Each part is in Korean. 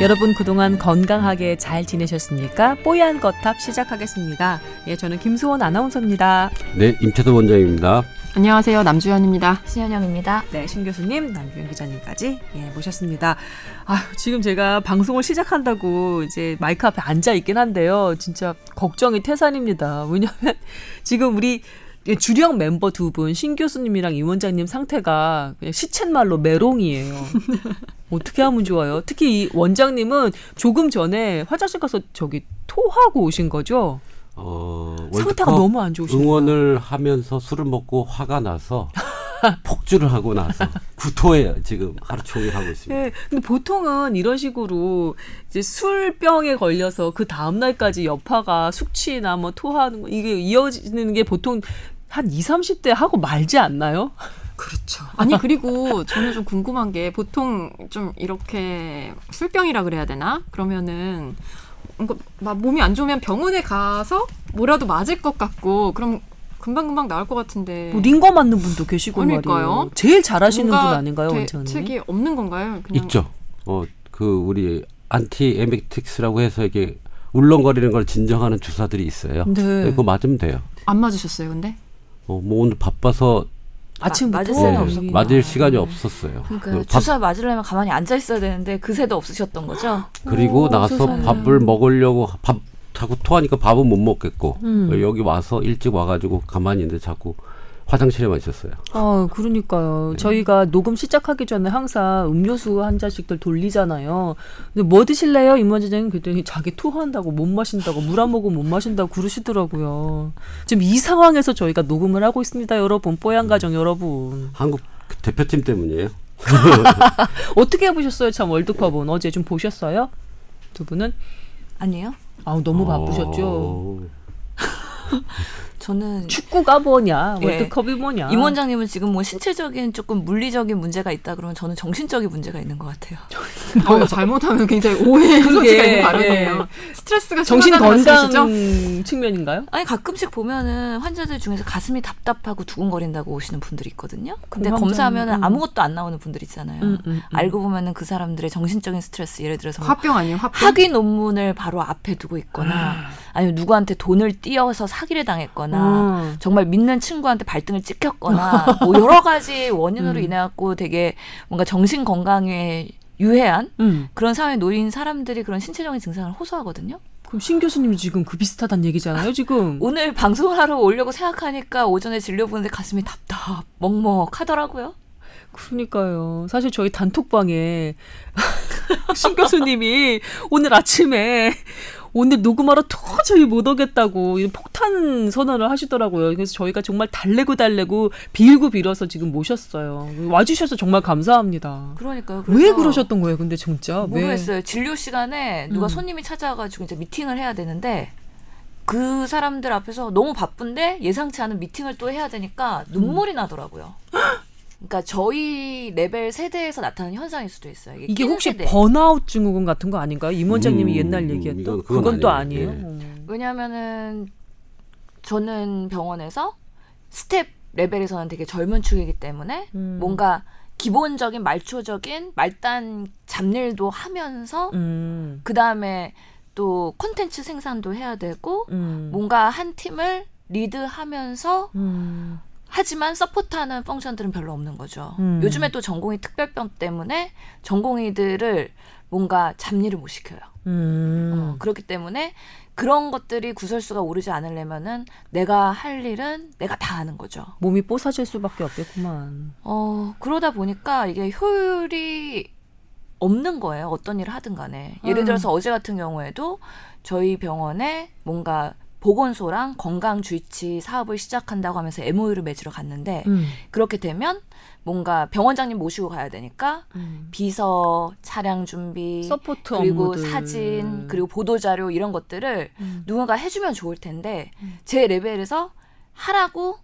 여러분 그동안 건강하게 잘 지내셨습니까? 뽀얀 거탑 시작하겠습니다. 예, 저는 김수원 아나운서입니다. 네, 임태도 원장입니다. 안녕하세요. 남주현입니다. 신현영입니다. 네, 신 교수님, 남규현 기자님까지 예, 모셨습니다. 아, 지금 제가 방송을 시작한다고 이제 마이크 앞에 앉아 있긴 한데요. 진짜 걱정이 태산입니다. 왜냐하면 지금 우리 주령 멤버 두 분, 신 교수님이랑 임 원장님 상태가 그냥 시쳇말로 메롱이에요. 어떻게 하면 좋아요? 특히 이 원장님은 조금 전에 화장실 가서 저기 토하고 오신 거죠? 어, 상태가 너무 안 좋으시다. 응원을 하면서 술을 먹고 화가 나서 폭주를 하고 나서 구토에 지금 하루 종일 하고 있습니다. 네, 근데 보통은 이런 식으로 이제 술병에 걸려서 그 다음 날까지 여파가 숙취나 뭐 토하는 거 이게 이어지는 게 보통 한 2, 30대 하고 말지 않나요? 그렇죠. 아니 그리고 저는 좀 궁금한 게 보통 좀 이렇게 술병이라 그래야 되나? 그러면은 막 몸이 안 좋으면 병원에 가서 뭐라도 맞을 것 같고 그럼 금방금방 나올 것 같은데. 뭐 링거 맞는 분도 계시고 그러니까요. 말이에요. 제일 잘하시는 분 아닌가요, 원장님? 책이 없는 건가요? 그냥. 있죠. 어, 그 우리 antiemetics라고 해서 이게 울렁거리는 걸 진정하는 주사들이 있어요. 네. 그거 맞으면 돼요. 안 맞으셨어요, 근데? 어, 뭐 오늘 바빠서 아침부터 맞을 시간이 없었고 맞을 시간이 없었어요. 그러니까 그 주사 맞으려면 가만히 앉아 있어야 되는데 그새도 없으셨던 거죠. 그리고 오, 나서 세상에. 밥을 먹으려고 밥 자꾸 토하니까 밥은 못 먹겠고 음. 여기 와서 일찍 와가지고 가만히 있는데 자꾸 화장실에만 있었어요. 아, 그러니까요. 네. 저희가 녹음 시작하기 전에 항상 음료수 한 잔씩들 돌리잖아요. 근데 뭐 드실래요? 임원장님 그랬더니 자기 토한다고 못 마신다고 물안 먹으면 못 마신다고 그러시더라고요. 지금 이 상황에서 저희가 녹음을 하고 있습니다, 여러분. 뽀얀 가정 여러분. 한국 대표팀 때문이에요. 어떻게 해보셨어요? 참 월드컵은 어제 좀 보셨어요? 두 분은? 아니요. 아 너무 바쁘셨죠. 저는 축구가 뭐냐 월드컵이 뭐냐 임 원장님은 지금 뭐 신체적인 조금 물리적인 문제가 있다 그러면 저는 정신적인 문제가 있는 것 같아요. 어, 잘못하면 굉장히 오해의 소지가 있는 발언이에요. 예. 스트레스가 정신 건강 측면인가요? 아니 가끔씩 보면은 환자들 중에서 가슴이 답답하고 두근거린다고 오시는 분들이 있거든요. 근데 검사하면 음. 아무것도 안 나오는 분들 있잖아요. 음, 음, 음, 알고 보면은 그 사람들의 정신적인 스트레스 예를 들어서 뭐 화병 아니에요? 화병? 학위 논문을 바로 앞에 두고 있거나 아. 아니면 누구한테 돈을 띄어서 사기를 당했거나 음. 정말 믿는 친구한테 발등을 찍혔거나 뭐 여러 가지 원인으로 음. 인해 갖고 되게 뭔가 정신 건강에 유해한 음. 그런 사회에 놓인 사람들이 그런 신체적인 증상을 호소하거든요. 그럼 신 교수님이 지금 그 비슷하다는 얘기잖아요, 지금. 오늘 방송을 하러 오려고 생각하니까 오전에 진료 보는데 가슴이 답답, 먹먹하더라고요. 그러니까요. 사실 저희 단톡방에 신 교수님이 오늘 아침에 오늘 녹음하러 도저히 못 오겠다고 폭탄 선언을 하시더라고요. 그래서 저희가 정말 달래고 달래고 빌고 빌어서 지금 모셨어요. 와주셔서 정말 감사합니다. 그러니까요. 왜 그러셨던 거예요? 근데 진짜 모르겠어요. 왜? 진료 시간에 누가 음. 손님이 찾아와가지고 이제 미팅을 해야 되는데 그 사람들 앞에서 너무 바쁜데 예상치 않은 미팅을 또 해야 되니까 눈물이 음. 나더라고요. 그러니까 저희 레벨 세대에서 나타나는 현상일 수도 있어요. 이게, 이게 혹시 세대. 번아웃 증후군 같은 거 아닌가요? 임 원장님이 음, 옛날 얘기했던 그건, 그건 또 아니에요. 네. 왜냐하면은 저는 병원에서 스태프 레벨에서는 되게 젊은 축이기 때문에 음. 뭔가 기본적인 말초적인 말단 잡일도 하면서 음. 그 다음에 또 콘텐츠 생산도 해야 되고 음. 뭔가 한 팀을 리드하면서 음. 하지만 support하는 function들은 별로 없는 거죠. 음. 요즘에 또 전공의 특별법 때문에 전공의들을 뭔가 잡일을 못 시켜요. 음. 어, 그렇기 때문에 그런 것들이 구설수가 오르지 않으려면은 내가 할 일은 내가 다 하는 거죠. 몸이 뽀사질 수밖에 없겠구만. 어 그러다 보니까 이게 효율이 없는 거예요. 어떤 일을 하든 간에. 예를 음. 들어서 어제 같은 경우에도 저희 병원에 뭔가 보건소랑 건강주의치 사업을 시작한다고 하면서 MOU를 맺으러 갔는데 음. 그렇게 되면 뭔가 병원장님 모시고 가야 되니까 음. 비서, 차량 준비, support 그리고 업무들. 사진, 그리고 보도 자료 이런 것들을 음. 누군가 해주면 좋을 텐데 음. 제 레벨에서 하라고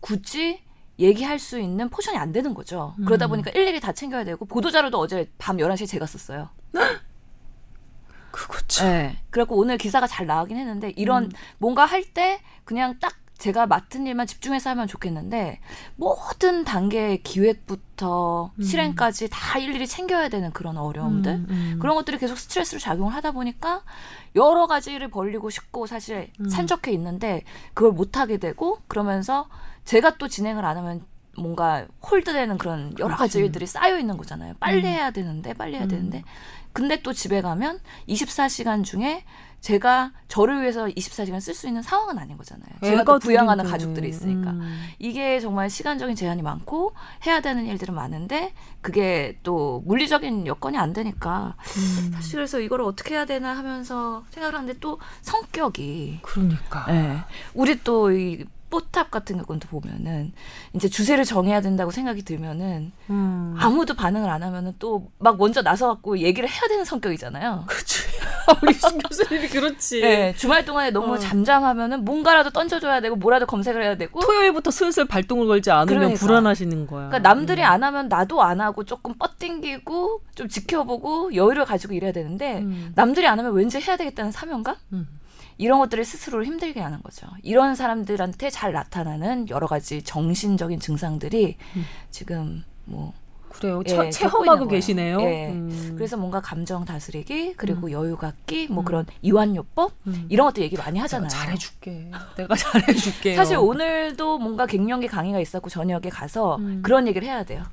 굳이 얘기할 수 있는 포션이 안 되는 거죠. 그러다 음. 보니까 일일이 다 챙겨야 되고 보도 자료도 어제 밤 11시에 제가 썼어요. 그거죠. 네. 그래갖고 오늘 기사가 잘 나가긴 했는데 이런 음. 뭔가 할 때 그냥 딱 제가 맡은 일만 집중해서 하면 좋겠는데 모든 단계 기획부터 음. 실행까지 다 일일이 챙겨야 되는 그런 어려움들 음, 음. 그런 것들이 계속 스트레스로 작용을 하다 보니까 여러 가지를 벌리고 싶고 사실 음. 산적해 있는데 그걸 못 하게 되고 그러면서 제가 또 진행을 안 하면 뭔가 홀드되는 그런 여러 가지 그렇지. 일들이 쌓여 있는 거잖아요. 빨리 음. 해야 되는데 빨리 해야 음. 되는데 근데 또 집에 가면 24시간 중에 제가 저를 위해서 24시간 쓸 수 있는 상황은 아닌 거잖아요. 제가 또 부양하는 둘인데. 가족들이 있으니까. 음. 이게 정말 시간적인 제한이 많고 해야 되는 일들은 많은데 그게 또 물리적인 여건이 안 되니까 음. 사실 그래서 이걸 어떻게 해야 되나 하면서 생각을 하는데 또 성격이 그러니까. 예. 우리 또이 뽀탑 같은 경우도 보면은 이제 주제를 정해야 된다고 생각이 들면은 음. 아무도 반응을 안 하면은 또 막 먼저 나서갖고 얘기를 해야 되는 성격이잖아요. 그렇지. 우리 신 교수님이 그렇지. 예, 주말 동안에 너무 어. 잠잠하면은 뭔가라도 던져줘야 되고 뭐라도 검색을 해야 되고 토요일부터 슬슬 발동을 걸지 않으면 그러니까. 불안하시는 거야. 그러니까 남들이 안 하면 나도 안 하고 조금 뻗땡기고 좀 지켜보고 여유를 가지고 일해야 되는데 음. 남들이 안 하면 왠지 해야 되겠다는 사명감 음. 이런 것들을 스스로를 힘들게 하는 거죠. 이런 사람들한테 잘 나타나는 여러 가지 정신적인 증상들이 음. 지금 뭐 그래요. 예, 체험하고 계시네요. 예. 음. 그래서 뭔가 감정 다스리기 그리고 음. 여유 갖기 뭐 음. 그런 이완요법 음. 이런 것도 얘기 많이 하잖아요. 잘해줄게. 내가 잘해줄게. 사실 오늘도 뭔가 갱년기 강의가 있었고 저녁에 가서 음. 그런 얘기를 해야 돼요.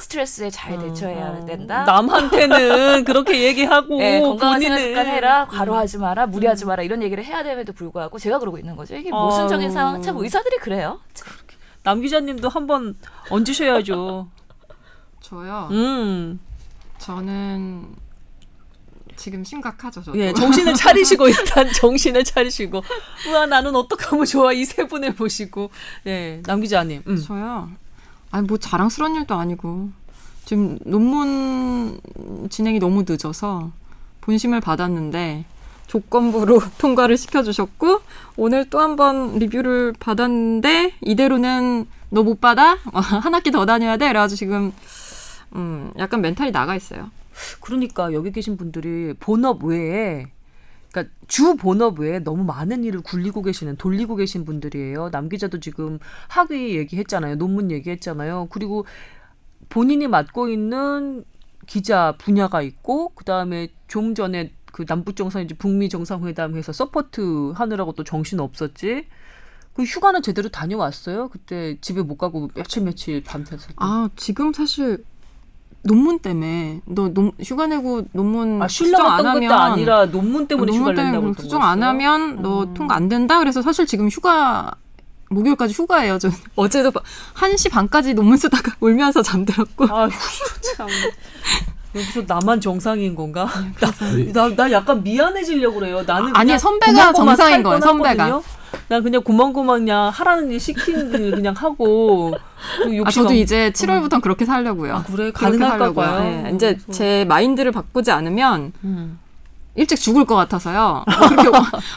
스트레스에 잘 대처해야 된다. 남한테는 그렇게 얘기하고 네, 건강한 습관 해라, 과로하지 마라, 무리하지 마라 이런 얘기를 해야 됨에도 불구하고 제가 그러고 있는 거죠. 이게 모순적인 아유. 상황. 참 의사들이 그래요. 남 기자님도 한번 얹으셔야죠. 저요. 음, 저는 지금 심각하죠. 저도. 예, 정신을 차리시고 일단 정신을 차리시고, 우와 나는 어떡하면 좋아 이 세 분을 보시고, 예, 남 기자님, 음. 저요. 아니 뭐 자랑스러운 일도 아니고 지금 논문 진행이 너무 늦어서 본심을 받았는데 조건부로 통과를 시켜주셨고 오늘 또 한 번 리뷰를 받았는데 이대로는 너 못 받아 한 학기 더 다녀야 돼. 그래가지고 지금 음 약간 멘탈이 나가 있어요. 그러니까 여기 계신 분들이 본업 외에 그러니까 주 본업 외에 너무 많은 일을 굴리고 계시는 돌리고 계신 분들이에요. 남 기자도 지금 학위 얘기했잖아요. 논문 얘기했잖아요. 그리고 본인이 맡고 있는 기자 분야가 있고 그다음에 좀 전에 그 남북 정상인지 북미 정상회담해서 support 하느라고 또 정신 없었지. 그 휴가는 제대로 다녀왔어요. 그때 집에 못 가고 며칠 며칠 밤새서. 아 지금 사실 논문 때문에 너 논, 휴가 내고 논문 아, 수정 안 하면 아니라 논문 때문에 논문 휴가를 낸다고 때문에 수정 안? 하면 너 음. 통과 안 된다. 그래서 사실 지금 휴가 목요일까지 휴가예요. 저 어제도 1시 반까지 논문 쓰다가 울면서 잠들었고. 아휴 참. 여기서 나만 정상인 건가? 아니, 나, 나 약간 미안해지려고 그래요. 나는 그냥 선배가 정상인 살 거예요. 선배가. 난 그냥 고만고만 그냥 하라는 일 시키는 일 그냥 하고 그 아, 욕심 저도 안- 이제 7월부터 그렇게 살려고요. 아, 그래? 가능할까. 봐요. 네, 이제 제 마인드를 바꾸지 않으면 음. 일찍 죽을 것 같아서요. 뭐 그렇게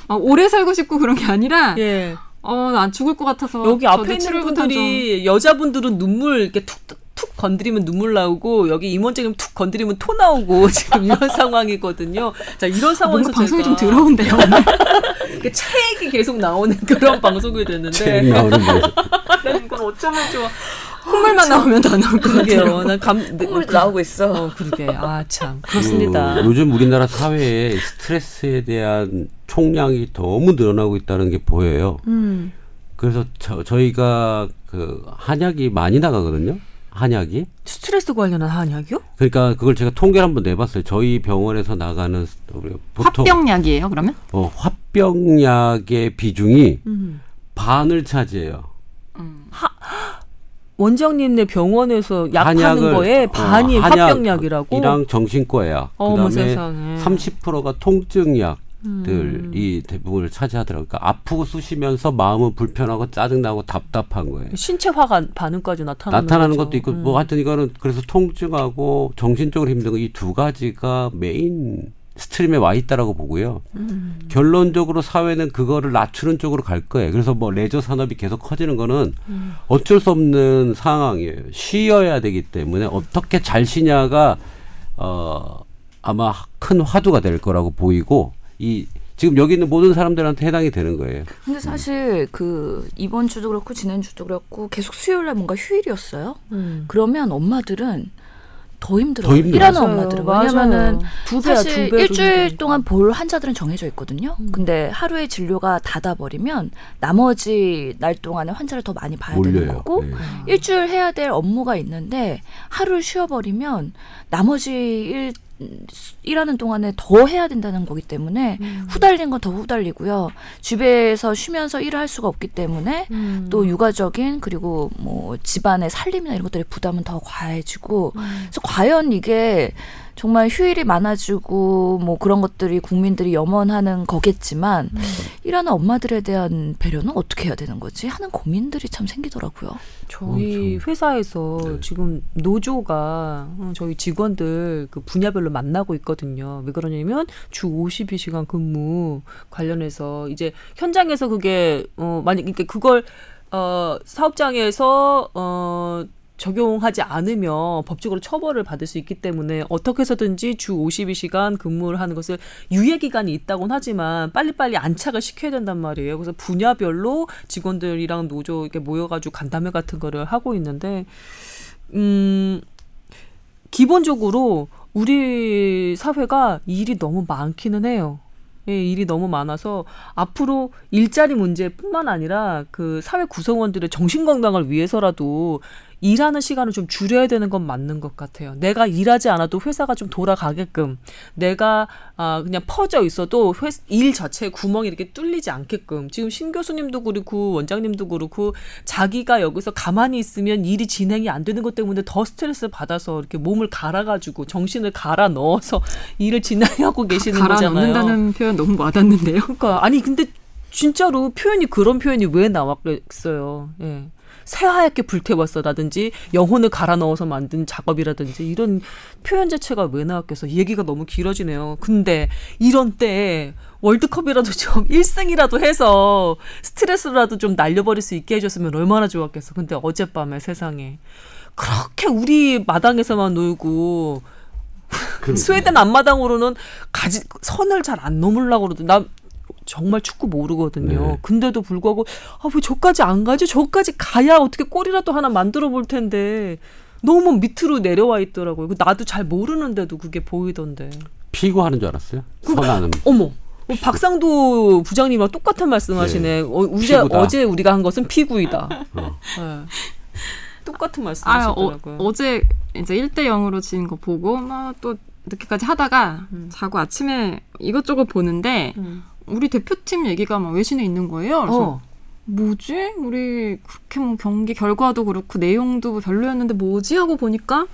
막 오래 살고 싶고 그런 게 아니라 예. 어, 난 죽을 것 같아서 여기 앞에 있는 7월부터 분들이 여자분들은 눈물 이렇게 툭, 툭, 툭 건드리면 눈물 나오고 여기 임원장님 툭 건드리면 토 나오고 지금 이런 상황이거든요. 자 이런 좀, 상황에서 뭔가 방송이 좀 제가 더러운데요. 이렇게 체액이 계속 나오는 그런 방송이 됐는데 책 나오는 방송. 난 이건 어쩌면 좋아. 콧물만 나오면 더 나올 것 같아요. 난 감, 콧물도 나오고 있어. 어, 그러게. 아, 참. 그렇습니다. 그 요즘 우리나라 사회에 스트레스에 대한 총량이 너무 늘어나고 있다는 게 보여요. 음. 그래서 저, 저희가 그 한약이 많이 나가거든요. 한약이. 스트레스 관련한 한약이요? 그러니까 그걸 제가 통계를 한번 내봤어요. 저희 병원에서 나가는 보통 화병약이에요, 그러면? 어, 화병약의 비중이 음. 반을 차지해요. 원장님네 병원에서 약하는 한약을, 거에 어, 반이 한약 화병약이라고? 이랑 정신과약, 어머 그다음에 세상에. 30%가 통증약. 음. 들이 대부분을 차지하더라고요. 그러니까 아프고 쑤시면서 마음은 불편하고 짜증나고 답답한 거예요. 신체화가 반응까지 나타나는 나타나는. 것도 있고 음. 뭐 하여튼 이거는 그래서 통증하고 정신적으로 힘든 거 이 두 가지가 mainstream에 와 있다라고 보고요. 음. 결론적으로 사회는 그거를 낮추는 쪽으로 갈 거예요. 그래서 뭐 레저 산업이 계속 커지는 거는 음. 어쩔 수 없는 상황이에요. 쉬어야 되기 때문에 어떻게 잘 쉬냐가 어 아마 큰 화두가 될 거라고 보이고 이 지금 여기 있는 모든 사람들한테 해당이 되는 거예요. 근데 사실 그 이번 주도 그렇고 지난 주도 그렇고 계속 수요일 날 뭔가 휴일이었어요. 음. 그러면 엄마들은 더 힘들어요. 더 힘들어요. 일하는 맞아요. 엄마들은. 왜냐면은 두 배야, 사실 두 배도 일주일. 동안 볼 환자들은 정해져 있거든요. 음. 근데 하루에 진료가 닫아 버리면 나머지 날 동안에 환자를 더 많이 봐야 되는 몰려요. 거고 네. 일주일 해야 될 업무가 있는데 하루를 쉬어 버리면 나머지 일 일하는 동안에 더 해야 된다는 거기 때문에 음. 후달린 건 더 후달리고요. 집에서 쉬면서 일을 할 수가 없기 때문에 음. 또 육아적인 그리고 뭐 집안의 살림이나 이런 것들의 부담은 더 과해지고 음. 그래서 과연 이게 정말 휴일이 많아지고 뭐 그런 것들이 국민들이 염원하는 거겠지만 음. 일하는 엄마들에 대한 배려는 어떻게 해야 되는 거지 하는 고민들이 참 생기더라고요. 저희 어, 참. 회사에서 네. 지금 노조가 어, 저희 직원들 그 분야별로 만나고 있거든요. 왜 그러냐면 주 52시간 근무 관련해서 이제 현장에서 그게 어 만약 이게 그걸 어 사업장에서 어 적용하지 않으면 법적으로 처벌을 받을 수 있기 때문에 어떻게 해서든지 주 52시간 근무를 하는 것을 유예 기간이 있다곤 하지만 빨리빨리 안착을 시켜야 된단 말이에요. 그래서 분야별로 직원들이랑 노조 이렇게 모여가지고 간담회 같은 거를 하고 있는데, 음, 기본적으로 우리 사회가 일이 너무 많기는 해요. 예, 일이 너무 많아서 앞으로 일자리 문제뿐만 아니라 그 사회 구성원들의 정신 건강을 위해서라도 일하는 시간을 좀 줄여야 되는 건 맞는 것 같아요. 내가 일하지 않아도 회사가 좀 돌아가게끔 내가 아 그냥 퍼져 있어도 회, 일 자체에 구멍이 이렇게 뚫리지 않게끔 지금 신 교수님도 그렇고 원장님도 그렇고 자기가 여기서 가만히 있으면 일이 진행이 안 되는 것 때문에 더 스트레스 받아서 이렇게 몸을 갈아가지고 정신을 갈아 넣어서 일을 진행하고 계시는 갈아 거잖아요. 넣는다는 표현 너무 와닿는데요. 그러니까 아니 근데 진짜로 표현이 그런 표현이 왜 나왔겠어요. 예. 새하얗게 불태웠어라든지 영혼을 갈아 넣어서 만든 작업이라든지 이런 표현 자체가 왜 나왔겠어. 얘기가 너무 길어지네요. 근데 이런 때 월드컵이라도 좀 1승이라도 해서 스트레스라도 좀 날려버릴 수 있게 해줬으면 얼마나 좋았겠어. 근데 어젯밤에 세상에 그렇게 우리 마당에서만 놀고 그- 스웨덴 앞마당으로는 가지 선을 잘 안 넘으려고 그러더니 나 정말 축구 모르거든요. 네. 근데도 불구하고 아 왜 저까지 안 가지? 저까지 가야 어떻게 골이라도 하나 만들어 볼 텐데 너무 밑으로 내려와 있더라고요. 그 나도 잘 모르는데도 그게 보이던데. 피고 하는 줄 알았어요. 선하는. 어머. 어, 박상도 부장님과 똑같은 말씀하시네. 어, 어제, 피구다. 어제 우리가 한 것은 피구이다. 어. 네. 똑같은 아, 어, 말씀하시더라고요. 어 제 이제 1대 0으로 진 거 보고 막또 늦게까지 하다가 자고 아침에 이것저것 보는데 음. 우리 대표팀 얘기가 막 외신에 있는 거예요. 그래서 어. 뭐지? 우리 그렇게 뭐 경기 결과도 그렇고 내용도 별로였는데 뭐지 하고 보니까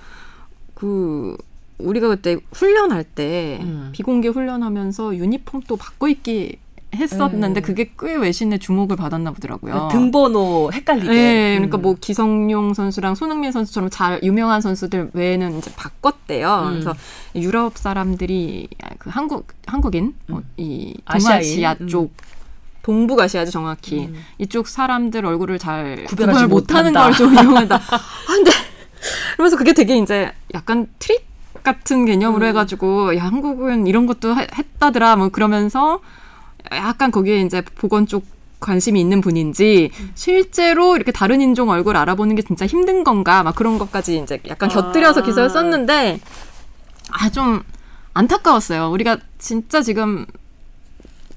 그 우리가 그때 훈련할 때 음. 비공개 훈련하면서 유니폼 또 바꿔 입기 했었는데 음. 그게 꽤 외신의 주목을 받았나 보더라고요. 그러니까 등번호 헷갈리게. 네, 그러니까 음. 뭐 기성용 선수랑 손흥민 선수처럼 잘 유명한 선수들 외에는 이제 바꿨대요. 음. 그래서 유럽 사람들이 그 한국 한국인 어, 이 아시아인. 동아시아 음. 쪽 동북아시아죠 정확히 음. 이쪽 사람들 얼굴을 잘 구별 못하는. 걸 좀 이용한다. 아, 근데 그러면서 그게 되게 이제 약간 트릭 같은 개념으로 음. 해가지고 야 한국은 이런 것도 하- 했다더라 뭐 그러면서 약간 거기에 이제 보건 쪽 관심이 있는 분인지 실제로 이렇게 다른 인종 얼굴 알아보는 게 진짜 힘든 건가 막 그런 것까지 이제 약간 곁들여서 아. 기사를 썼는데 아 좀 안타까웠어요. 우리가 진짜 지금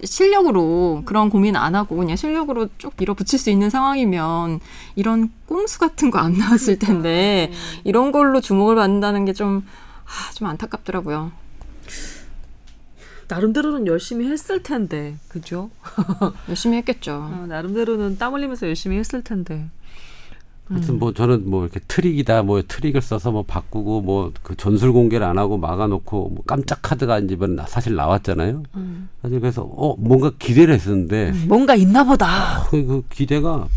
실력으로 그런 고민 안 하고 그냥 실력으로 쭉 밀어붙일 수 있는 상황이면 이런 꼼수 같은 거 안 나왔을 텐데 이런 걸로 주목을 받는다는 게좀 아, 좀 안타깝더라고요. 나름대로는 열심히 했을 텐데, 그죠? 열심히 했겠죠. 어, 나름대로는 땀 흘리면서 열심히 했을 텐데. 하여튼 뭐 저는 뭐 이렇게 트릭이다 뭐 트릭을 써서 뭐 바꾸고 뭐 그 전술 공개를 안 하고 막아놓고 뭐 깜짝 카드가 이제 이번 사실 나왔잖아요. 음. 사실 그래서 어 뭔가 기대를 했었는데 뭔가 있나 보다. 그, 그 기대가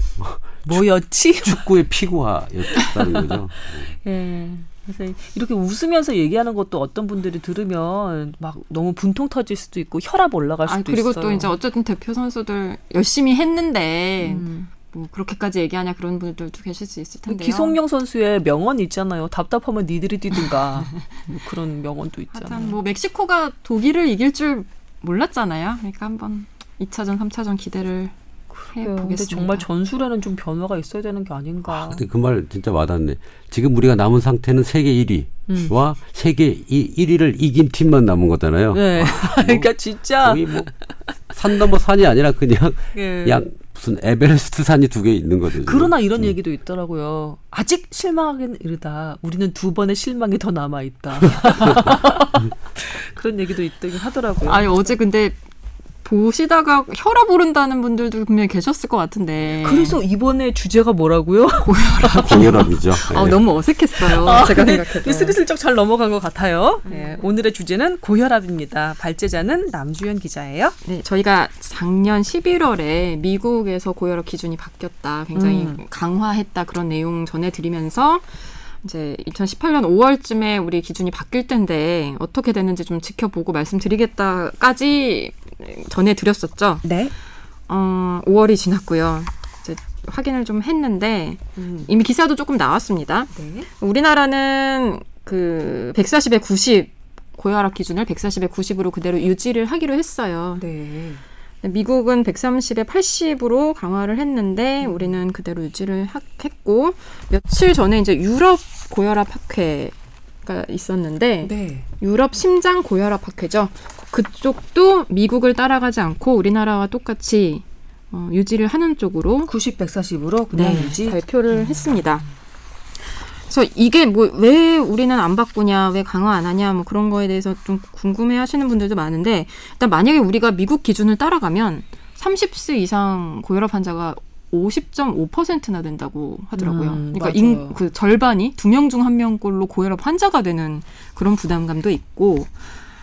뭐였지? 축구의 피구화였다는 거죠. 예. 그래서 이렇게 웃으면서 얘기하는 것도 어떤 분들이 들으면 막 너무 분통 터질 수도 있고 혈압 올라갈 수도 아, 그리고 있어요. 또 이제 어쨌든 대표 선수들 열심히 했는데 음. 뭐 그렇게까지 얘기하냐 그런 분들도 계실 수 있을 텐데요. 기성용 선수의 명언 있잖아요. 답답하면 니들이 뛰든가. 뭐 그런 명언도 있잖아요. 뭐 멕시코가 독일을 이길 줄 몰랐잖아요. 그러니까 한번 2차전, 3차전 기대를 해보겠습니다. 정말 전술에는 좀 변화가 있어야 되는 게 아닌가. 근데 그 말 진짜 와닿네. 지금 우리가 남은 상태는 세계 1위와 음. 세계 1위를 이긴 팀만 남은 거잖아요. 네. 그러니까 진짜 거의 뭐 산 넘어 산이 아니라 그냥 예. 양 무슨 에베레스트 산이 두 개 있는 거죠. 그러나 이런 얘기도 있더라고요. 아직 실망하기는 이르다. 우리는 두 번의 실망이 더 남아 있다. 그런 얘기도 있긴 하더라고요. 아니 어제 근데 보시다가 혈압 오른다는 분들도 분명히 계셨을 것 같은데. 그래서 이번에 주제가 뭐라고요? 고혈압이죠. 아, 네. 너무 어색했어요. 제가 네, 생각해도. 슬슬쩍 잘 넘어간 것 같아요. 네, 오늘의 주제는 고혈압입니다. 발제자는 남주현 기자예요. 네, 저희가 작년 11월에 미국에서 고혈압 기준이 바뀌었다, 굉장히 음. 강화했다 그런 내용 전해드리면서 이제 2018년 5월쯤에 우리 기준이 바뀔 텐데 어떻게 되는지 좀 지켜보고 말씀드리겠다까지 전해드렸었죠. 네. 어, 5월이 지났고요. 이제 확인을 좀 했는데 음. 이미 기사도 조금 나왔습니다. 네. 우리나라는 그 140에 90 고혈압 기준을 140에 90으로 그대로 유지를 하기로 했어요. 네. 미국은 130에 80으로 강화를 했는데 우리는 그대로 유지를 하- 했고 며칠 전에 이제 유럽 고혈압 학회 가 있었는데 네. 유럽 심장 고혈압 학회죠. 그쪽도 미국을 따라가지 않고 우리나라와 똑같이 어, 유지를 하는 쪽으로 90, 140으로 그냥 네, 유지. 발표를 했습니다. 그래서 이게 뭐 왜 우리는 안 바꾸냐, 왜 강화 안 하냐, 뭐 그런 거에 대해서 좀 궁금해 하시는 분들도 많은데, 일단 만약에 우리가 미국 기준을 따라가면 30세 이상 고혈압 환자가 50.5%나 된다고 하더라고요. 음, 그러니까. 인, 그 절반이 두 명 중 한 명꼴로 고혈압 환자가 되는 그런 부담감도 있고,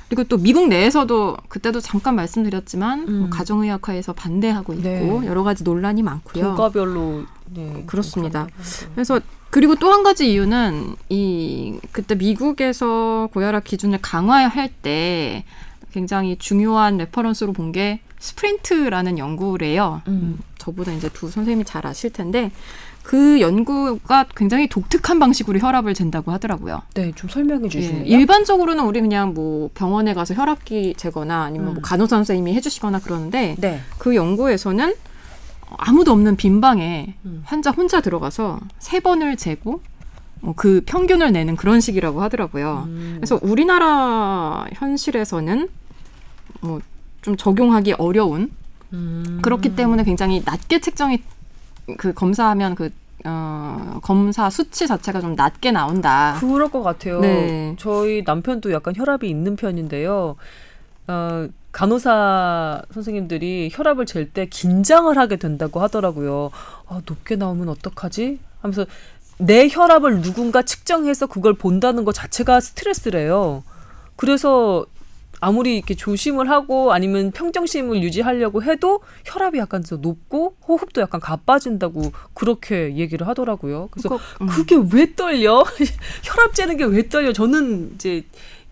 그리고 또 미국 내에서도 그때도 잠깐 말씀드렸지만 뭐 음. 가정의학회에서 반대하고 있고 네. 여러 가지 논란이 많고요. 국가별로 네, 그렇습니다. 그래서 그리고 또 한 가지 이유는 이 그때 미국에서 고혈압 기준을 강화할 때 굉장히 중요한 reference로 본 게 SPRINT라는 연구래요. 음. 저보다 이제 두 선생님이 잘 아실 텐데 그 연구가 굉장히 독특한 방식으로 혈압을 잰다고 하더라고요. 네, 좀 설명해 예, 주시면. 일반적으로는 우리 그냥 뭐 병원에 가서 혈압기 재거나 아니면 음. 뭐 간호사 선생님이 해주시거나 그러는데 네. 그 연구에서는 아무도 없는 빈 방에 음. 환자 혼자 들어가서 세 번을 재고 뭐 그 평균을 내는 그런 식이라고 하더라고요. 음. 그래서 우리나라 현실에서는 뭐 좀 적용하기 어려운 음. 그렇기 때문에 굉장히 낮게 책정이 그 검사하면 그 어, 검사 수치 자체가 좀 낮게 나온다. 그럴 것 같아요. 네. 저희 남편도 약간 혈압이 있는 편인데요. 어, 간호사 선생님들이 혈압을 잴 때 긴장을 하게 된다고 하더라고요. 아, 높게 나오면 어떡하지? 하면서 내 혈압을 누군가 측정해서 그걸 본다는 것 자체가 스트레스래요. 그래서 아무리 이렇게 조심을 하고 아니면 평정심을 유지하려고 해도 혈압이 약간 더 높고 호흡도 약간 가빠진다고 그렇게 얘기를 하더라고요. 그래서 그거, 음. 그게 왜 떨려? 혈압 재는 게 왜 떨려? 저는 이제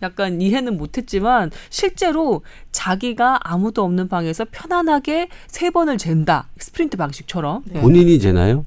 약간 이해는 못했지만 실제로 자기가 아무도 없는 방에서 편안하게 세 번을 잰다 스프린트 방식처럼 네. 본인이 재나요?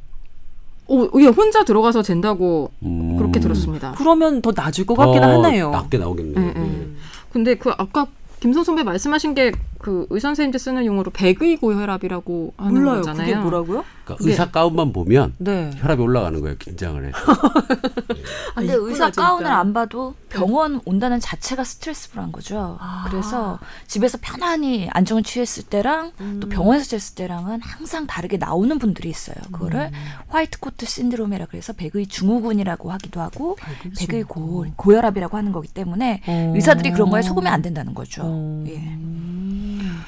오, 예, 혼자 들어가서 잰다고 음. 그렇게 들었습니다. 그러면 더 낮을 것 같긴 더 하네요. 낮게 나오겠네요. 예, 예. 근데 그 아까 김성 선배 말씀하신 게 그 의사 선생님들 쓰는 용어로 백의 고혈압이라고 하는 몰라요. 거잖아요. 그게 뭐라고요? 그러니까 그게- 의사 가운만 보면 네. 혈압이 올라가는 거예요. 긴장을 해서. 근데 아, 의사 가운을. 안 봐도 병원 온다는 자체가 스트레스풀한 거죠. 아. 그래서 집에서 편안히 안정을 취했을 때랑 또 병원에서 쟀을 때랑은 항상 다르게 나오는 분들이 있어요. 그거를 화이트 코트 신드롬이라 그래서 백의 증후군이라고 하기도 하고 백의 고, 고혈압이라고 하는 거기 때문에 어. 의사들이 그런 거에 속으면 안 된다는 거죠. 어. 예.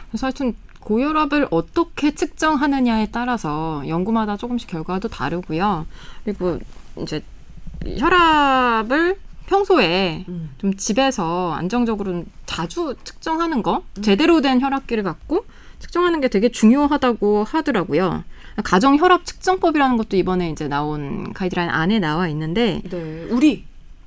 그래서 하여튼 고혈압을 어떻게 측정하느냐에 따라서 연구마다 조금씩 결과도 다르고요. 그리고 이제 혈압을 평소에 음. 좀 집에서 안정적으로 자주 측정하는 거, 제대로 된 혈압기를 갖고 측정하는 게 되게 중요하다고 하더라고요. 가정 혈압 측정법이라는 것도 이번에 이제 나온 가이드라인 안에 나와 있는데, 네. 우리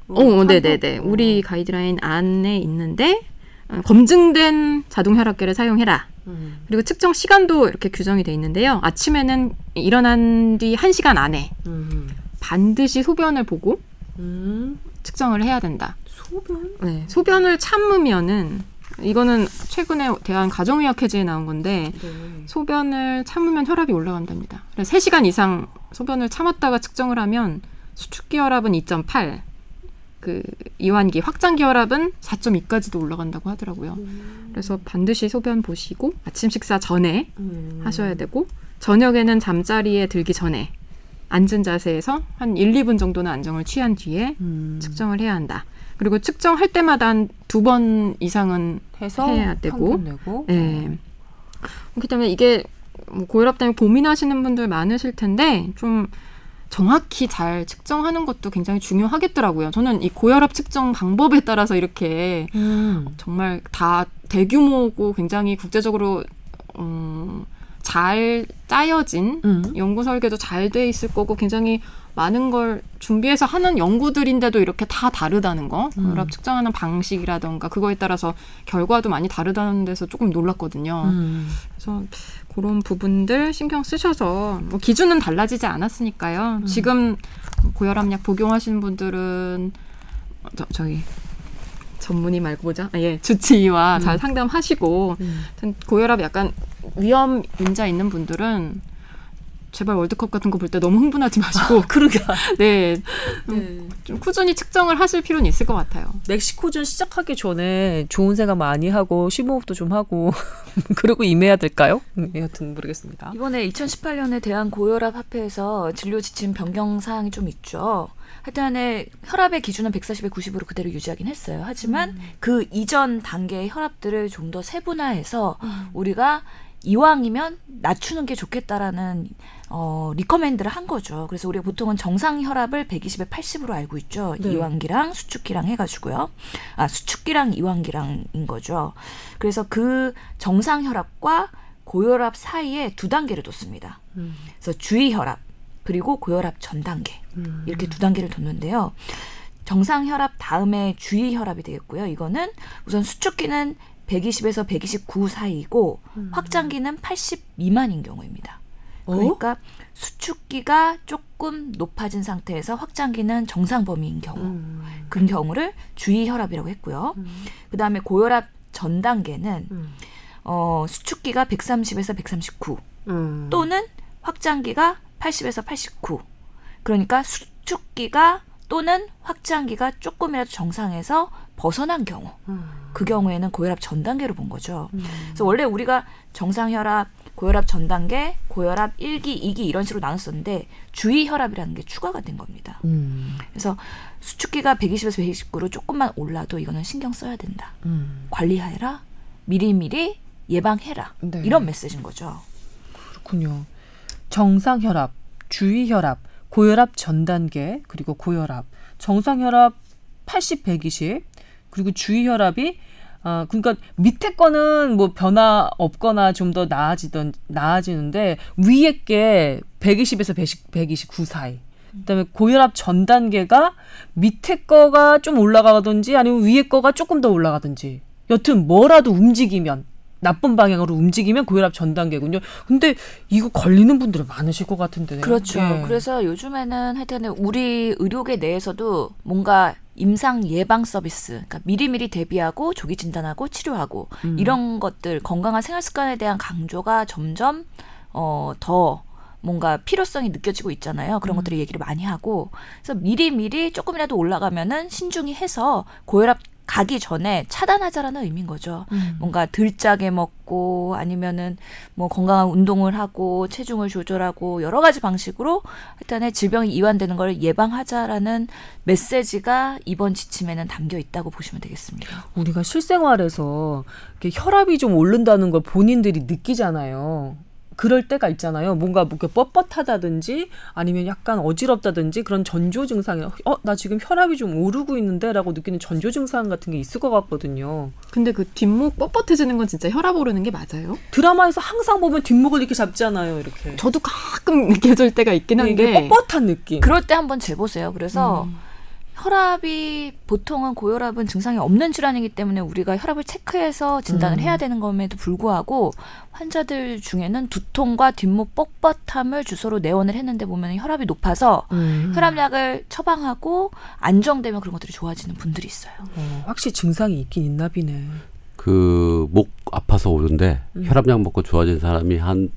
어, 네네네. 우리 가이드라인 안에 있는데, 어, 검증된 자동 혈압계를 사용해라. 음. 그리고 측정 시간도 이렇게 규정이 돼 있는데요. 아침에는 일어난 뒤 1시간 안에 음. 반드시 소변을 보고 음. 측정을 해야 된다. 소변? 네. 소변을 참으면은 이거는 최근에 대한 가정의학회지에 나온 건데 소변을 참으면 혈압이 올라간답니다. 그래서 3시간 이상 소변을 참았다가 측정을 하면 수축기 혈압은 2.8, 그 이완기 확장기 혈압은 4.2까지도 올라간다고 하더라고요. 그래서 반드시 소변 보시고 아침 식사 전에 하셔야 되고 저녁에는 잠자리에 들기 전에 앉은 자세에서 한 1, 2분 정도는 안정을 취한 뒤에 음. 측정을 해야 한다. 그리고 측정할 때마다 한 두 번 이상은 해서 해야 되고. 평균 내고. 예. 그렇기 때문에 이게 뭐 고혈압 때문에 고민하시는 분들 많으실 텐데 좀 정확히 잘 측정하는 것도 굉장히 중요하겠더라고요. 저는 이 고혈압 측정 방법에 따라서 이렇게 음. 정말 다 대규모고 굉장히 국제적으로 음, 잘 짜여진 음. 연구 설계도 잘 돼 있을 거고 굉장히 많은 걸 준비해서 하는 연구들인데도 이렇게 다 다르다는 거 음. 고혈압 측정하는 방식이라던가 그거에 따라서 결과도 많이 다르다는 데서 조금 놀랐거든요. 음. 그래서 그런 부분들 신경 쓰셔서 뭐 기준은 달라지지 않았으니까요. 지금 고혈압약 복용하시는 분들은 저, 저기 전문의 말고 보자. 아, 예, 주치의와 잘 상담하시고 음. 고혈압 약간 위험 인자 있는 분들은 제발 월드컵 같은 거 볼 때 너무 흥분하지 마시고 그러게. 네, 네. 좀 꾸준히 측정을 하실 필요는 있을 것 같아요. 멕시코전 시작하기 전에 좋은 생각 많이 하고 심호흡도 좀 하고 그러고 임해야 될까요? 음, 여튼 모르겠습니다. 이번에 2018년에 대한 고혈압 합회에서 진료 지침 변경 사항이 좀 있죠. 하여튼간에 혈압의 기준은 140에 90으로 그대로 유지하긴 했어요. 하지만 그 이전 단계의 혈압들을 좀 더 세분화해서 우리가 이왕이면 낮추는 게 좋겠다라는 어 리커멘드를 한 거죠. 그래서 우리가 보통은 정상 혈압을 120에 80으로 알고 있죠. 네. 이완기랑 수축기랑 해가지고요. 아 수축기랑 이완기랑인 거죠. 그래서 그 정상 혈압과 고혈압 사이에 두 단계를 뒀습니다. 음. 그래서 주의 혈압 그리고 고혈압 전 단계 음. 이렇게 두 단계를 뒀는데요. 정상 혈압 다음에 주의 혈압이 되겠고요. 이거는 우선 수축기는 120에서 129 사이이고 음. 확장기는 80 미만인 경우입니다. 어? 그러니까 수축기가 조금 높아진 상태에서 확장기는 정상 범위인 경우 음. 그 경우를 주의 혈압이라고 했고요. 음. 그 다음에 고혈압 전 단계는 음. 어, 수축기가 130에서 139 음. 또는 확장기가 80에서 89. 그러니까 수축기가 또는 확장기가 조금이라도 정상에서 벗어난 경우. 음. 그 경우에는 고혈압 전 단계로 본 거죠. 음. 그래서 원래 우리가 정상 혈압, 고혈압 전 단계, 고혈압 1기, 2기 이런 식으로 나눴었는데 주의 혈압이라는 게 추가가 된 겁니다. 음. 그래서 수축기가 120에서 129로 조금만 올라도 이거는 신경 써야 된다. 음. 관리해라. 미리미리 예방해라. 네. 이런 메시지인 거죠. 그렇군요. 정상 혈압, 주의 혈압, 고혈압 전 단계, 그리고 고혈압, 정상 혈압 80, 120, 그리고 주의 혈압이 아, 그러니까 밑에 거는 뭐 변화 없거나 좀 더 나아지던 나아지는데 위에 게 120에서 120, 129 사이. 그다음에 고혈압 전 단계가 밑에 거가 좀 올라가든지 아니면 위에 거가 조금 더 올라가든지. 여튼 뭐라도 움직이면 나쁜 방향으로 움직이면 고혈압 전 단계군요. 근데 이거 걸리는 분들은 많으실 것 같은데. 그렇죠. 예. 그래서 요즘에는 하여튼 우리 의료계 내에서도 뭔가 임상 예방 서비스, 그러니까 미리미리 대비하고 조기 진단하고 치료하고 음. 이런 것들 건강한 생활 습관에 대한 강조가 점점 어 더 뭔가 필요성이 느껴지고 있잖아요. 그런 음. 것들을 얘기를 많이 하고 그래서 미리미리 조금이라도 올라가면은 신중히 해서 고혈압 가기 전에 차단하자라는 의미인 거죠. 음. 뭔가 들짜게 먹고 아니면은 뭐 건강한 운동을 하고 체중을 조절하고 여러 가지 방식으로 일단은 질병이 이완되는 걸 예방하자라는 메시지가 이번 지침에는 담겨 있다고 보시면 되겠습니다. 우리가 실생활에서 이렇게 혈압이 좀 오른다는 걸 본인들이 느끼잖아요. 그럴 때가 있잖아요. 뭔가 뭐 이렇게 뻣뻣하다든지 아니면 약간 어지럽다든지 그런 전조 증상이 어, 나 지금 혈압이 좀 오르고 있는데라고 느끼는 전조 증상 같은 게 있을 것 같거든요. 근데 그 뒷목 뻣뻣해지는 건 진짜 혈압 오르는 게 맞아요? 드라마에서 항상 보면 뒷목을 이렇게 잡잖아요. 이렇게. 저도 가끔 느껴질 때가 있긴 이게 한데 뻣뻣한 느낌. 그럴 때 한번 재보세요. 그래서 음. 혈압이 보통은 고혈압은 증상이 없는 질환이기 때문에 우리가 혈압을 체크해서 진단을 음. 해야 되는 것임에도 불구하고 환자들 중에는 두통과 뒷목 뻣뻣함을 주소로 내원을 했는데 보면 혈압이 높아서 음. 혈압약을 처방하고 안정되면 그런 것들이 좋아지는 분들이 있어요. 어, 확실히 증상이 있긴 있나 비네. 그 목 아파서 오는데 음. 혈압약 먹고 좋아진 사람이 한,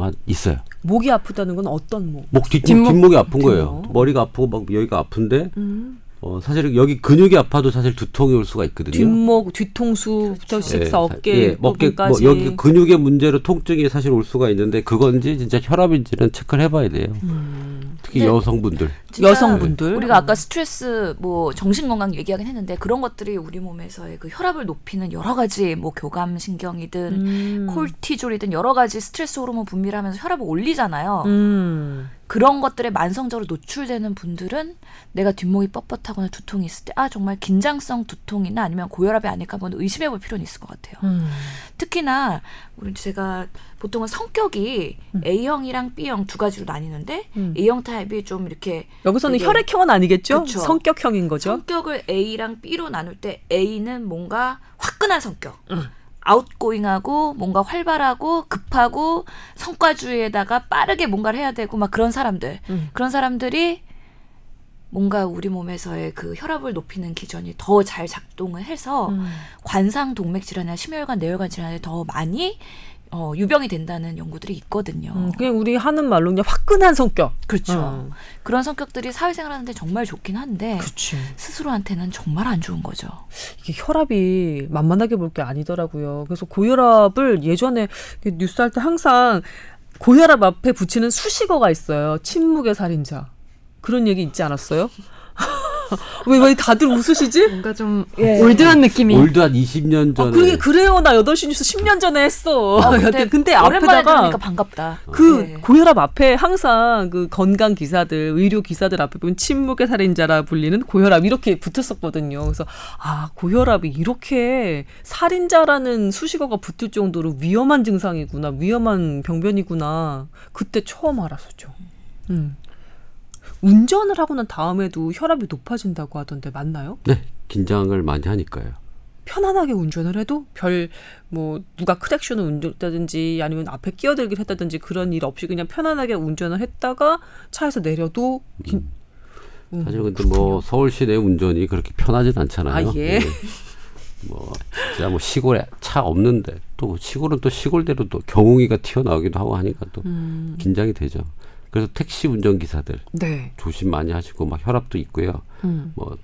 한 있어요. 목이 아프다는 건 어떤 목? 목 뒷, 뒷목? 뒷목이 아픈 거예요. 뒷목. 머리가 아프고 막 여기가 아픈데 음. 어, 사실 여기 근육이 아파도 사실 두통이 올 수가 있거든요. 뒷목, 뒤통수부터 예, 시작해서 어깨 예, 어깨 뭐. 여기 근육의 문제로 통증이 사실 올 수가 있는데 그건지 진짜 혈압인지는 체크를 해봐야 돼요. 음. 특히 여성분들. 여성분들 우리가 아까 스트레스 뭐 정신 건강 얘기하긴 했는데 그런 것들이 우리 몸에서의 그 혈압을 높이는 여러 가지 뭐 교감 신경이든 음. 콜티졸이든 여러 가지 스트레스 호르몬 분비를 하면서 혈압을 올리잖아요. 음. 그런 것들에 만성적으로 노출되는 분들은 내가 뒷목이 뻣뻣하거나 두통이 있을 때 아 정말 긴장성 두통이나 아니면 고혈압이 아닐까 한번 의심해 볼 필요는 있을 것 같아요. 음. 특히나 우리 제가 보통은 성격이 A형이랑 B형 두 가지로 나뉘는데 음. A형 타입이 좀 이렇게 여기서는 혈액형은 아니겠죠? 그쵸. 성격형인 거죠. 성격을 A랑 B로 나눌 때 A는 뭔가 화끈한 성격. 음. 아웃고잉하고 뭔가 활발하고 급하고 성과주의에다가 빠르게 뭔가를 해야 되고 막 그런 사람들. 음. 그런 사람들이 뭔가 우리 몸에서의 그 혈압을 높이는 기전이 더 잘 작동을 해서 음. 관상 동맥 질환이나 심혈관 내혈관 질환에 더 많이 어, 유병이 된다는 연구들이 있거든요. 음, 그냥 우리 하는 말로 그냥 화끈한 성격. 그렇죠. 어. 그런 성격들이 사회생활 하는데 정말 좋긴 한데 그렇지. 스스로한테는 정말 안 좋은 거죠. 이게 혈압이 만만하게 볼 게 아니더라고요. 그래서 고혈압을 예전에 뉴스 할 때 항상 고혈압 앞에 붙이는 수식어가 있어요. 침묵의 살인자. 그런 얘기 있지 않았어요? 왜, 왜 다들 웃으시지? 뭔가 좀 예. 올드한 느낌이. 올드한 20년 전에 아, 그게 그래요. 나 8시 뉴스 10년 전에 했어. 아, 근데, 근데 앞에다가 반갑다. 그 네. 고혈압 앞에 항상 그 건강 기사들, 의료 기사들 앞에 보면 침묵의 살인자라 불리는 고혈압 이렇게 붙었었거든요. 그래서 아 고혈압이 이렇게 살인자라는 수식어가 붙을 정도로 위험한 증상이구나, 위험한 병변이구나. 그때 처음 알았었죠. 음. 운전을 하고 난 다음에도 혈압이 높아진다고 하던데 맞나요? 네, 긴장을 많이 하니까요. 편안하게 운전을 해도 별 뭐 누가 크랙션을 운전했다든지 아니면 앞에 끼어들기를 했다든지 그런 일 없이 그냥 편안하게 운전을 했다가 차에서 내려도 긴, 음, 사실 근데 뭐 서울 시 내 운전이 그렇게 편하진 않잖아요. 아, 예. 뭐 진짜 뭐 시골에 차 없는데 또 시골은 또 시골대로 또 경운기가 튀어나오기도 하고 하니까 또 음, 긴장이 되죠. 그래서 택시 운전 기사들 네. 조심 많이 하시고 막 혈압도 있고요. 음, 뭐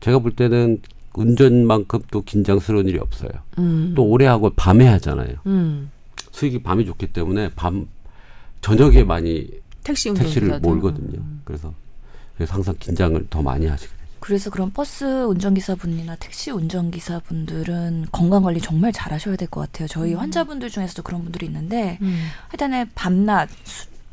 제가 볼 때는 운전만큼 또 긴장스러운 일이 없어요. 음, 또 오래 하고 밤에 하잖아요. 음. 수익이 밤이 좋기 때문에 밤 저녁에 많이 택시 택시를 운전기사들. 몰거든요. 그래서 그래서 항상 긴장을 더 많이 하시게 돼요. 그래서 그런 버스 운전기사분이나 택시 운전기사분들은 건강관리 정말 잘 하셔야 될 것 같아요. 저희 환자분들 중에서도 그런 분들이 있는데 음. 하여튼에 밤낮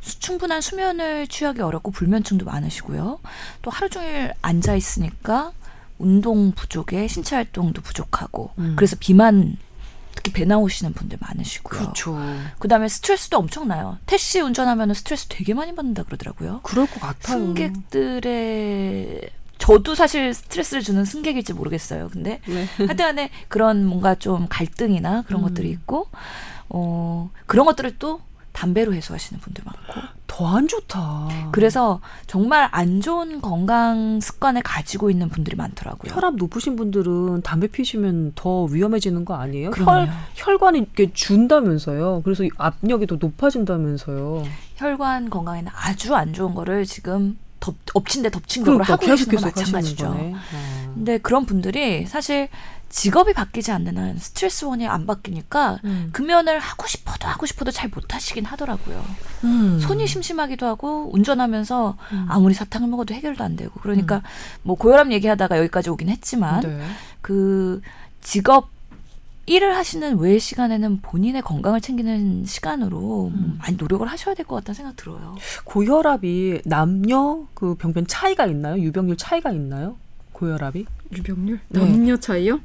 충분한 수면을 취하기 어렵고 불면증도 많으시고요. 또 하루 종일 앉아 있으니까 운동 부족에 신체 활동도 부족하고 음. 그래서 비만 특히 배 나오시는 분들 많으시고요. 그렇죠. 그다음에 스트레스도 엄청나요. 택시 운전하면 스트레스 되게 많이 받는다 그러더라고요. 그럴 것 같아요. 승객들의 저도 사실 스트레스를 주는 승객일지 모르겠어요. 근데 네. 하여튼간에 그런 뭔가 좀 갈등이나 그런 음. 것들이 있고 어 그런 것들을 또 담배로 해소하시는 분들 많고 더 안 좋다. 그래서 정말 안 좋은 건강 습관을 가지고 있는 분들이 많더라고요. 혈압 높으신 분들은 담배 피시면 더 위험해지는 거 아니에요? 그럼요. 혈, 혈관이 이렇게 준다면서요. 그래서 이 압력이 더 높아진다면서요. 혈관 건강에는 아주 안 좋은 거를 지금 덮, 엎친 데 덮친 그러니까 하고 계시는 하시는 마찬가지죠. 어. 근데 그런 분들이 사실 직업이 바뀌지 않는 한 스트레스 원이 안 바뀌니까 음. 금연을 하고 싶어도 하고 싶어도 잘 못하시긴 하더라고요. 음. 손이 심심하기도 하고 운전하면서 음. 아무리 사탕을 먹어도 해결도 안 되고 그러니까 뭐 고혈압 얘기하다가 여기까지 오긴 했지만 네. 그 직업 일을 하시는 외 시간에는 본인의 건강을 챙기는 시간으로 음. 많이 노력을 하셔야 될 것 같다는 생각 들어요. 고혈압이 남녀 그 병변 차이가 있나요? 유병률 차이가 있나요? 고혈압이? 유병률? 네. 남녀 차이요?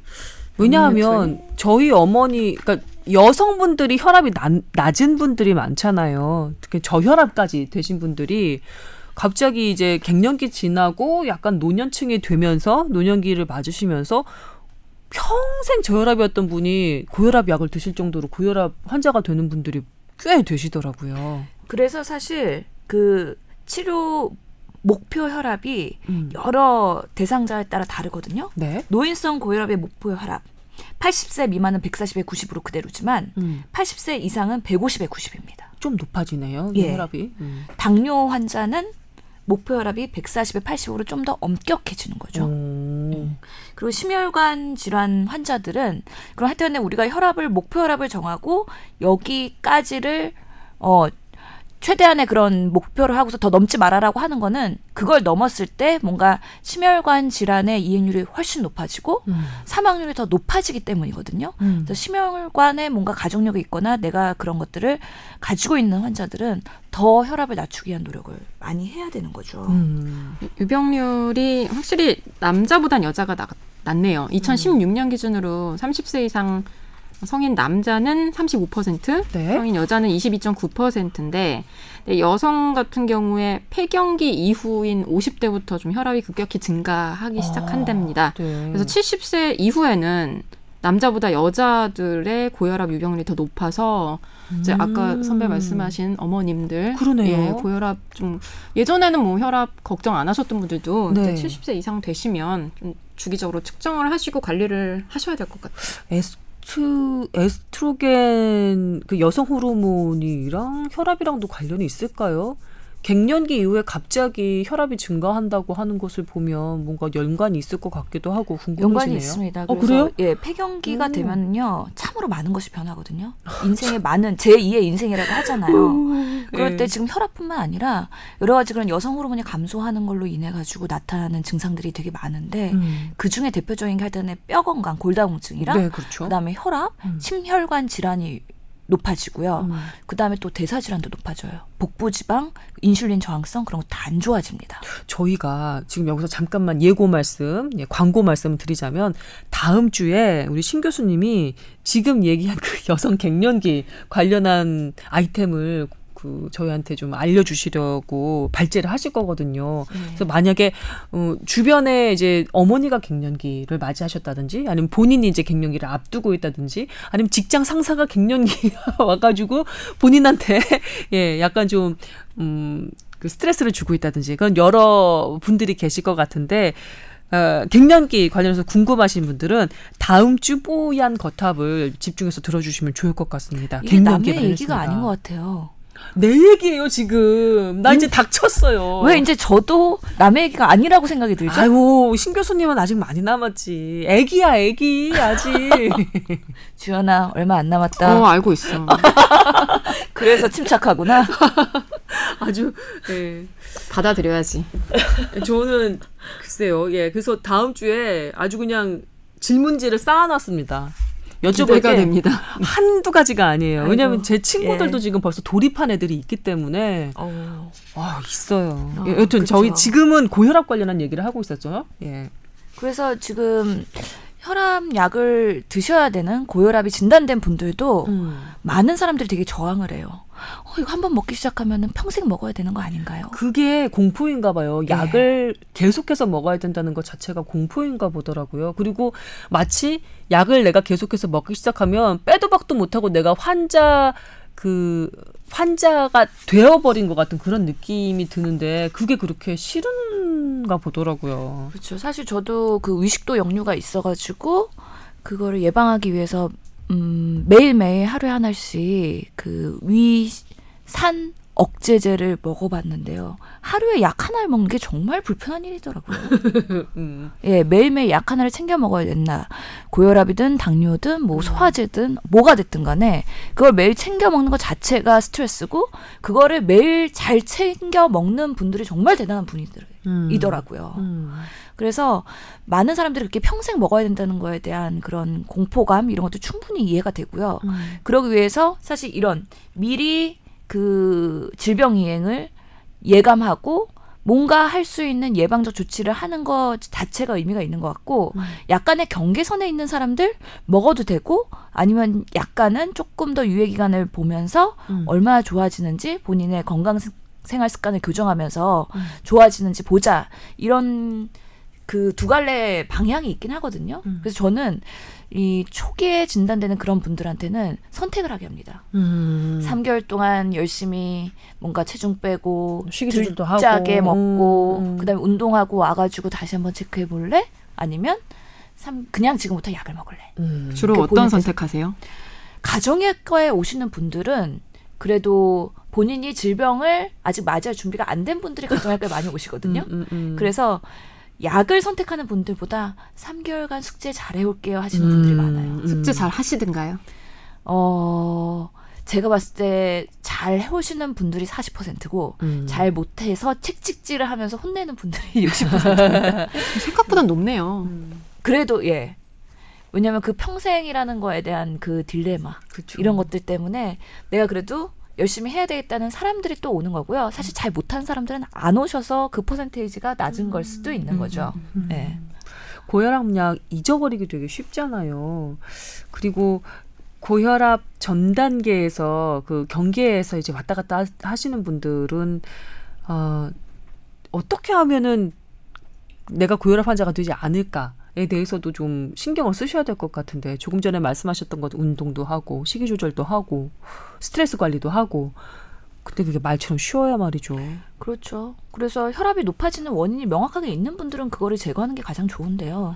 왜냐하면 저희 어머니 그러니까 여성분들이 혈압이 난- 낮은 분들이 많잖아요. 특히 저혈압까지 되신 분들이 갑자기 이제 갱년기 지나고 약간 노년층이 되면서 노년기를 맞으시면서 평생 저혈압이었던 분이 고혈압 약을 드실 정도로 고혈압 환자가 되는 분들이 꽤 되시더라고요. 그래서 사실 그 치료 목표 혈압이 음. 여러 대상자에 따라 다르거든요. 네. 노인성 고혈압의 목표 혈압 80세 미만은 140에 90으로 그대로지만 음. 80세 이상은 150에 90입니다. 좀 높아지네요. 예. 혈압이. 음. 당뇨 환자는 목표 혈압이 140에 80으로 좀 더 엄격해지는 거죠. 오. 그리고 심혈관 질환 환자들은 그럼 하여튼 우리가 혈압을 목표 혈압을 정하고 여기까지를 어 최대한의 그런 목표를 하고서 더 넘지 말아라고 하는 거는 그걸 넘었을 때 뭔가 심혈관 질환의 이행률이 훨씬 높아지고 음. 사망률이 더 높아지기 때문이거든요. 음. 그래서 심혈관에 뭔가 가족력이 있거나 내가 그런 것들을 가지고 있는 환자들은 더 혈압을 낮추기 위한 노력을 많이 해야 되는 거죠. 음. 유병률이 확실히 남자보단 여자가 나, 낮네요. 2016년 기준으로 30세 이상 성인 남자는 35%, 네. 성인 여자는 22.9%인데 여성 같은 경우에 폐경기 이후인 50대부터 좀 혈압이 급격히 증가하기 시작한답니다. 네. 그래서 70세 이후에는 남자보다 여자들의 고혈압 유병률이 더 높아서 이제 아까 음. 선배 말씀하신 어머님들 그러네요. 예, 고혈압 좀 예전에는 뭐 혈압 걱정 안 하셨던 분들도 네. 이제 70세 이상 되시면 좀 주기적으로 측정을 하시고 관리를 하셔야 될 것 같아요. 에스 트 에스트로겐 그 여성 호르몬이랑 혈압이랑도 관련이 있을까요? 갱년기 이후에 갑자기 혈압이 증가한다고 하는 것을 보면 뭔가 연관이 있을 것 같기도 하고 궁금해지네요. 연관이 있습니다. 어, 그래요? 예, 폐경기가 오. 되면요 참으로 많은 것이 변하거든요. 인생의 많은 제 2의 인생이라고 하잖아요. 그럴 예. 때 지금 혈압뿐만 아니라 여러 가지 그런 여성 호르몬이 감소하는 걸로 인해 가지고 나타나는 증상들이 되게 많은데 음. 그 중에 대표적인 게 하여튼 뼈 건강, 골다공증이랑 네, 그렇죠. 그다음에 혈압, 음. 심혈관 질환이 높아지고요. 음. 그 다음에 또 대사 질환도 높아져요. 복부 지방, 인슐린 저항성 그런 거 다 안 좋아집니다. 저희가 지금 여기서 잠깐만 예고 말씀, 예, 광고 말씀 드리자면 다음 주에 우리 신 교수님이 지금 얘기한 그 여성 갱년기 관련한 아이템을 그 저희한테 좀 알려주시려고 발제를 하실 거거든요. 그래서 만약에 어, 주변에 이제 어머니가 갱년기를 맞이하셨다든지 아니면 본인이 이제 갱년기를 앞두고 있다든지 아니면 직장 상사가 갱년기가 와가지고 본인한테 예 약간 좀 음. 그 스트레스를 주고 있다든지 그건 여러 분들이 계실 것 같은데 어, 갱년기 관련해서 궁금하신 분들은 다음 주 뽀얀 거탑을 집중해서 들어주시면 좋을 것 같습니다. 이게 남의. 얘기가 아닌 것 같아요. 내 얘기예요 지금. 나 이제 닥쳤어요. 왜 이제 저도 남의 얘기가 아니라고 생각이 들죠? 아유 신 교수님은 아직 많이 남았지. 애기야 애기 아직. 주연아 얼마 안 남았다. 어, 알고 있어. 그래서 침착하구나. 아주 예. 받아들여야지. 저는 글쎄요. 예. 그래서 다음 주에 아주 그냥 질문지를 쌓아놨습니다. 여쭤볼 게 됩니다. 한두 가지가 아니에요. 아이고, 왜냐하면 제 친구들도 예. 지금 벌써 돌입한 애들이 있기 때문에 어. 아 있어요. 아, 예, 여튼 그쵸. 저희 지금은 고혈압 관련한 얘기를 하고 있었죠. 예. 그래서 지금 혈압 약을 드셔야 되는 고혈압이 진단된 분들도 음. 많은 사람들이 되게 저항을 해요. 어, 이거 한번 먹기 시작하면 평생 먹어야 되는 거 아닌가요? 그게 공포인가 봐요. 예. 약을 계속해서 먹어야 된다는 것 자체가 공포인가 보더라고요. 그리고 마치 약을 내가 계속해서 먹기 시작하면 빼도 박도 못하고 내가 환자 그 환자가 되어버린 것 같은 그런 느낌이 드는데 그게 그렇게 싫은가 보더라고요. 그렇죠. 사실 저도 그 위식도 역류가 있어가지고 그거를 예방하기 위해서 음, 매일매일 하루에 하나씩 그 위산 억제제를 먹어봤는데요. 하루에 약 하나를 먹는 게 정말 불편한 일이더라고요. 음. 예, 매일매일 약 하나를 챙겨 먹어야 된다. 고혈압이든 당뇨든 뭐 소화제든 뭐가 됐든 간에 그걸 매일 챙겨 먹는 것 자체가 스트레스고 그거를 매일 잘 챙겨 먹는 분들이 정말 대단한 분이더라고요. 음. 그래서 많은 사람들이 그렇게 평생 먹어야 된다는 거에 대한 그런 공포감 이런 것도 충분히 이해가 되고요. 음. 그러기 위해서 사실 이런 미리 그 질병 이행을 예감하고 뭔가 할 수 있는 예방적 조치를 하는 것 자체가 의미가 있는 것 같고 음. 약간의 경계선에 있는 사람들 먹어도 되고 아니면 약간은 조금 더 유예 기간을 보면서 음. 얼마나 좋아지는지 본인의 건강 습- 생활 습관을 교정하면서 음. 좋아지는지 보자 이런 그 두 갈래 방향이 있긴 하거든요. 음. 그래서 저는 이 초기에 진단되는 그런 분들한테는 선택을 하게 합니다. 음. 3개월 동안 열심히 뭔가 체중 빼고 식이 조절도 짜게 하고. 먹고 음. 그다음에 운동하고 와가지고 다시 한번 체크해 볼래? 아니면 삼 그냥 지금부터 약을 먹을래. 음. 주로 그 어떤 선택하세요? 가정의학과에 오시는 분들은 그래도 본인이 질병을 아직 맞을 준비가 안 된 분들이 가정의학과에 많이 오시거든요. 음, 음, 음. 그래서 약을 선택하는 분들보다 3개월간 숙제 잘 해올게요 하시는 분들이 음, 많아요. 음. 숙제 잘 하시든가요? 어, 제가 봤을 때 잘 해오시는 분들이 40%고 음. 잘 못해서 책찍질을 하면서 혼내는 분들이 60%. 생각보다 높네요. 음. 그래도 예. 왜냐면 그 평생이라는 거에 대한 그 딜레마 그쵸. 이런 것들 때문에 내가 그래도 열심히 해야 되겠다는 사람들이 또 오는 거고요. 사실 잘 못한 사람들은 안 오셔서 그 퍼센테이지가 낮은 걸 수도 있는 거죠. 네. 고혈압약 잊어버리기 되게 쉽잖아요. 그리고 고혈압 전 단계에서 그 경계에서 이제 왔다 갔다 하- 하시는 분들은 어, 어떻게 하면은 내가 고혈압 환자가 되지 않을까에 대해서도 좀 신경을 쓰셔야 될 것 같은데 조금 전에 말씀하셨던 것 운동도 하고 식이 조절도 하고 스트레스 관리도 하고 근데 그게 말처럼 쉬워야 말이죠. 그렇죠. 그래서 혈압이 높아지는 원인이 명확하게 있는 분들은 그거를 제거하는 게 가장 좋은데요.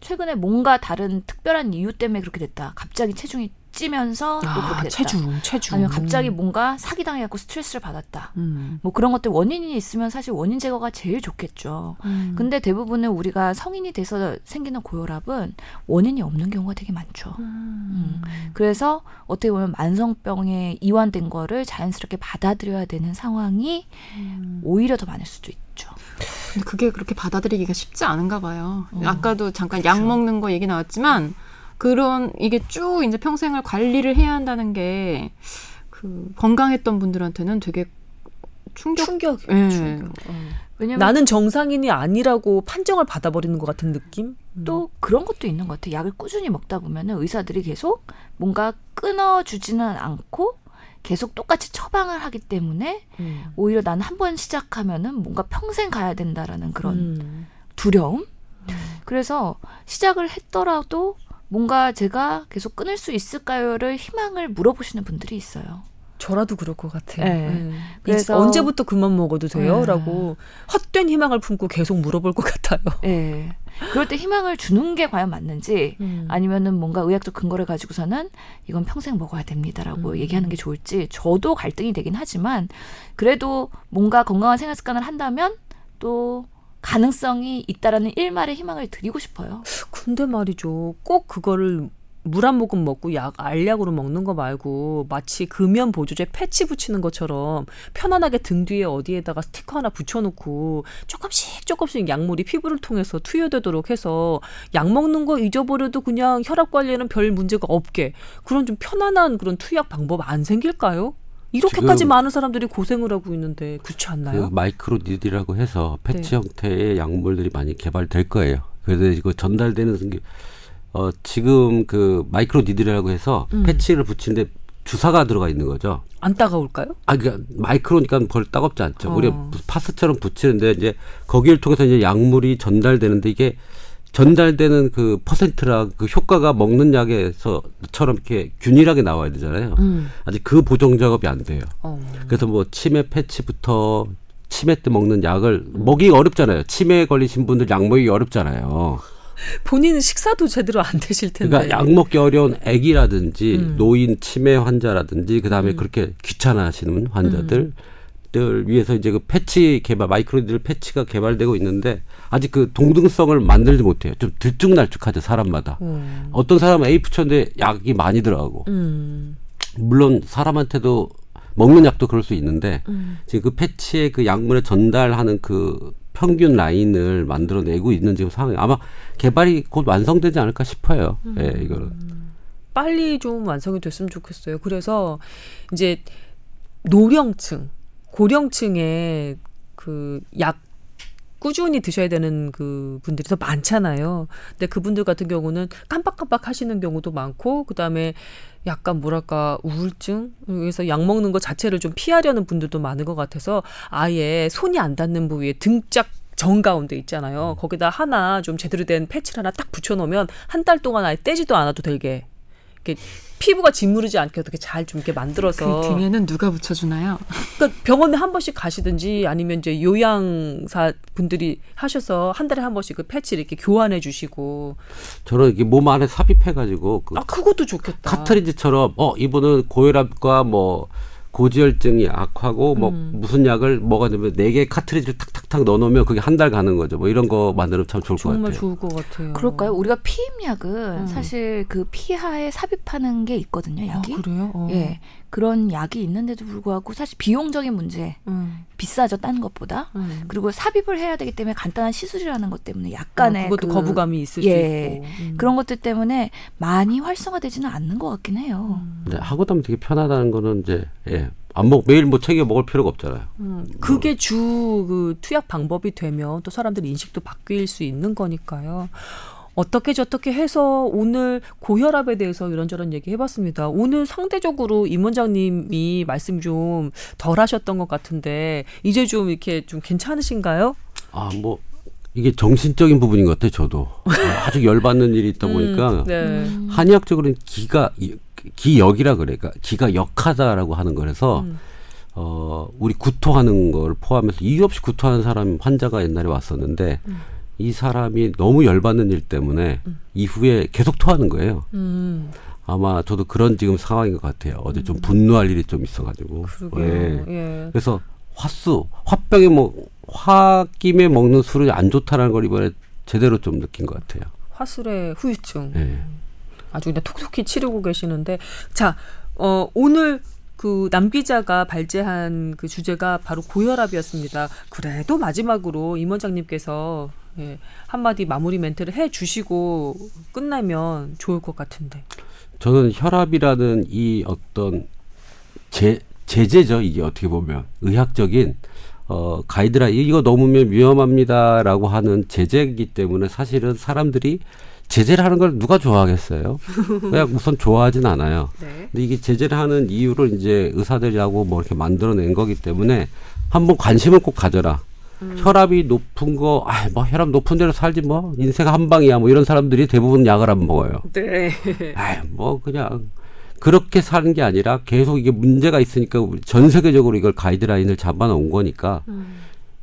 최근에 뭔가 다른 특별한 이유 때문에 그렇게 됐다. 갑자기 체중이 찌면서 또 그렇게 아, 됐다. 체중, 체중. 아니면 갑자기 뭔가 사기당해갖고 스트레스를 받았다. 음. 뭐 그런 것들 원인이 있으면 사실 원인 제거가 제일 좋겠죠. 음. 근데 대부분은 우리가 성인이 돼서 생기는 고혈압은 원인이 없는 경우가 되게 많죠. 음. 그래서 어떻게 보면 만성병에 이완된 거를 자연스럽게 받아들여야 되는 상황이 음. 오히려 더 많을 수도 있죠. 근데 그게 그렇게 받아들이기가 쉽지 않은가 봐요. 어. 아까도 잠깐 약 먹는 거 얘기 나왔지만 그런 이게 쭉 이제 평생을 관리를 해야 한다는 게 그 건강했던 분들한테는 되게 충격. 충격이에요. 예. 충격. 어. 왜냐면 나는 정상인이 아니라고 판정을 받아버리는 것 같은 느낌? 또 그런 것도 있는 것 같아요. 약을 꾸준히 먹다 보면은 의사들이 계속 뭔가 끊어주지는 않고 계속 똑같이 처방을 하기 때문에 음. 오히려 난 한 번 시작하면은 뭔가 평생 가야 된다라는 그런 음. 두려움. 그래서 시작을 했더라도 뭔가 제가 계속 끊을 수 있을까요를 희망을 물어보시는 분들이 있어요. 저라도 그럴 것 같아요. 네. 네. 그래서- 언제부터 그만 먹어도 돼요? 네. 라고 헛된 희망을 품고 계속 물어볼 것 같아요. 예. 그럴 때 희망을 주는 게 과연 맞는지 음. 아니면은 뭔가 의학적 근거를 가지고서는 이건 평생 먹어야 됩니다라고 음. 얘기하는 게 좋을지 저도 갈등이 되긴 하지만 그래도 뭔가 건강한 생활 습관을 한다면 또 가능성이 있다라는 일말의 희망을 드리고 싶어요. 근데 말이죠. 꼭 그거를 물 한 모금 먹고 약 알약으로 먹는 거 말고 마치 금연 보조제 패치 붙이는 것처럼 편안하게 등 뒤에 어디에다가 스티커 하나 붙여놓고 조금씩 조금씩 약물이 피부를 통해서 투여되도록 해서 약 먹는 거 잊어버려도 그냥 혈압 관리에는 별 문제가 없게 그런 좀 편안한 그런 투약 방법 안 생길까요? 이렇게까지 많은 사람들이 고생을 하고 있는데 그렇지 그 않나요? microneedle라고 해서 패치 네. 형태의 약물들이 많이 개발될 거예요. 그래서 이거 전달되는 게 어, 지금 그 microneedle라고 해서 음. 패치를 붙이는데 주사가 들어가 있는 거죠. 안 따가울까요? 아, 그러니까 micro니까 별 따갑지 않죠. 어. 우리가 파스처럼 붙이는데 이제 거기를 통해서 이제 약물이 전달되는데 이게 전달되는 그 퍼센트랑 그 효과가 먹는 약에서처럼 이렇게 균일하게 나와야 되잖아요. 음. 아직 그 보정 작업이 안 돼요. 어. 그래서 뭐 치매 패치부터 치매 때 먹는 약을 먹기 어렵잖아요. 치매에 걸리신 분들 약 먹기 어렵잖아요. 본인 식사도 제대로 안 되실 텐데. 그러니까 약 먹기 어려운 아기라든지 음. 노인 치매 환자라든지 그다음에 그렇게 귀찮아하시는 환자들 들 위해서 이제 그 패치 개발 마이크로니들 패치가 개발되고 있는데 아직 그 동등성을 만들지 못해요. 좀 들쭉날쭉하죠 사람마다. 음. 어떤 사람은 A 붙였는데 약이 많이 들어가고 음. 물론 사람한테도 먹는 약도 그럴 수 있는데 음. 지금 그 패치의 그 약물에 전달하는 그 평균 라인을 만들어내고 있는 지금 상황이 아마 개발이 곧 완성되지 않을까 싶어요. 음. 예, 이거는. 빨리 좀 완성이 됐으면 좋겠어요. 그래서 이제 노령층, 고령층에 그 약 꾸준히 드셔야 되는 그 분들이 더 많잖아요. 근데 그분들 같은 경우는 깜빡깜빡 하시는 경우도 많고, 그 다음에 약간 뭐랄까 우울증 그래서 약 먹는 것 자체를 좀 피하려는 분들도 많은 것 같아서 아예 손이 안 닿는 부위에 등짝 정 가운데 있잖아요. 거기다 하나 좀 제대로 된 패치를 하나 딱 붙여놓으면 한 달 동안 아예 떼지도 않아도 되게 이렇게 피부가 짓무르지 않게 어떻게 잘 좀 이렇게 만들어서 그 등에는 누가 붙여주나요? 그러니까 병원에 한 번씩 가시든지 아니면 이제 요양사 분들이 하셔서 한 달에 한 번씩 그 패치 이렇게 교환해 주시고 저는 이게 몸 안에 삽입해가지고 그 아 그것도 좋겠다. 카트리지처럼 어 이분은 고혈압과 뭐 고지혈증이 악화고 뭐 음. 무슨 약을 먹었냐면 네 개 카트리지를 탁탁탁 넣어놓으면 그게 한 달 가는 거죠. 뭐 이런 거 만들면 참 좋을 것 정말 같아요. 좋을 것 같아요. 그럴까요? 우리가 피임약은 음. 사실 그 피하에 삽입하는 게 있거든요, 아, 약이. 그래요? 어. 예. 그런 약이 있는데도 불구하고 사실 비용적인 문제 음, 비싸죠, 딴 것보다. 음. 그리고 삽입을 해야 되기 때문에 간단한 시술이라는 것 때문에 아, 약간의 그것도 그 거부감이 있을 예. 수 있고 음. 그런 것들 때문에 많이 활성화되지는 않는 것 같긴 해요. 근데 하고 나면 되게 편하다는 거는 이제 예. 안 먹, 매일 뭐 챙겨 먹을 필요가 없잖아요. 음, 그게 주그 투약 방법이 되면 또 사람들 인식도 바뀔 수 있는 거니까요. 어떻게 저떻게 해서 오늘 고혈압에 대해서 이런저런 얘기 해봤습니다. 오늘 상대적으로 임 원장님이 말씀 좀 덜 하셨던 것 같은데 이제 좀 이렇게 좀 괜찮으신가요? 아, 뭐 이게 정신적인 부분인 것 같아요. 저도 아주 열받는 일이 있다 보니까 음, 네. 한의학적으로는 기가 이- 기역이라 그래. 그러니까 기가 역하다라고 하는 거라서 음. 어 우리 구토하는 걸 포함해서 이유 없이 구토하는 사람 환자가 옛날에 왔었는데 음. 이 사람이 너무 열받는 일 때문에 이후에 계속 토하는 거예요. 음, 아마 저도 그런 지금 상황인 것 같아요. 어제 좀 분노할 일이 좀 있어가지고. 그러게요. 예. 예. 그래서 화수, 화병에 뭐 화김에 먹는 술이 안 좋다는 걸 이번에 제대로 좀 느낀 것 같아요. 화술의 후유증. 예. 아주 그냥 톡톡히 치르고 계시는데 자 어, 오늘 그남 기자가 발제한 그 주제가 바로 고혈압이었습니다. 그래도 마지막으로 임 원장님께서 예, 한마디 마무리 멘트를 해 주시고 끝나면 좋을 것 같은데. 저는 혈압이라는 이 어떤 제, 제재죠. 이게 어떻게 보면 의학적인 어 가이드라인 이거 넘으면 위험합니다라고 하는 제재이기 때문에 사실은 사람들이 제재를 하는 걸 누가 좋아하겠어요? 그냥 우선 좋아하진 않아요. 네. 근데 이게 제재를 하는 이유를 이제 의사들이하고 뭐 이렇게 만들어낸 거기 때문에 한번 관심을 꼭 가져라. 혈압이 높은 거, 아, 뭐 혈압 높은 대로 살지 뭐 인생 한 방이야 뭐 이런 사람들이 대부분 약을 안 먹어요. 네. 아, 뭐 그냥 그렇게 사는 게 아니라 계속 이게 문제가 있으니까 전 세계적으로 이걸 가이드라인을 잡아놓은 거니까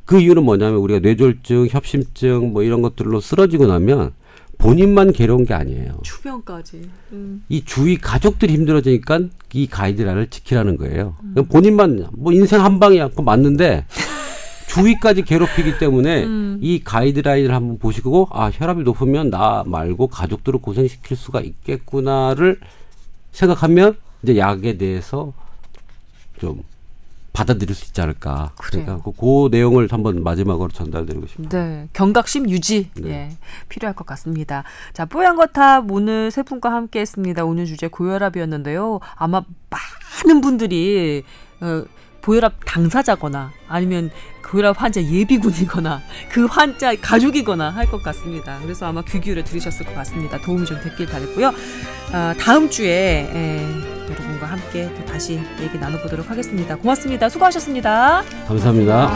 그 이유는 뭐냐면 우리가 뇌졸중, 협심증 뭐 이런 것들로 쓰러지고 나면 본인만 괴로운 게 아니에요. 주변까지. 음. 이 주위 가족들이 힘들어지니까 이 가이드라인을 지키라는 거예요. 그냥 본인만 뭐 인생 한 방이야. 그거 맞는데 주위까지 괴롭히기 때문에 음. 이 가이드라인을 한번 보시고 아 혈압이 높으면 나 말고 가족들을 고생시킬 수가 있겠구나를 생각하면 이제 약에 대해서 좀 받아들일 수 있지 않을까. 그래요. 그러니까 그, 그 내용을 한번 마지막으로 전달드리고 싶습니다. 네, 경각심 유지 네. 예, 필요할 것 같습니다. 자, 뽀얀 거탑 오늘 세 분과 함께했습니다. 오늘 주제 고혈압이었는데요. 아마 많은 분들이 어, 고혈압 당사자거나 아니면 고혈압 환자 예비군이거나 그 환자 가족이거나 할 것 같습니다. 그래서 아마 귀 기울여 들으셨을 것 같습니다. 도움이 좀 됐길 바랬고요. 아, 다음 주에 예, 여러분과 함께 또 다시 얘기 나눠보도록 하겠습니다. 고맙습니다. 수고하셨습니다. 감사합니다.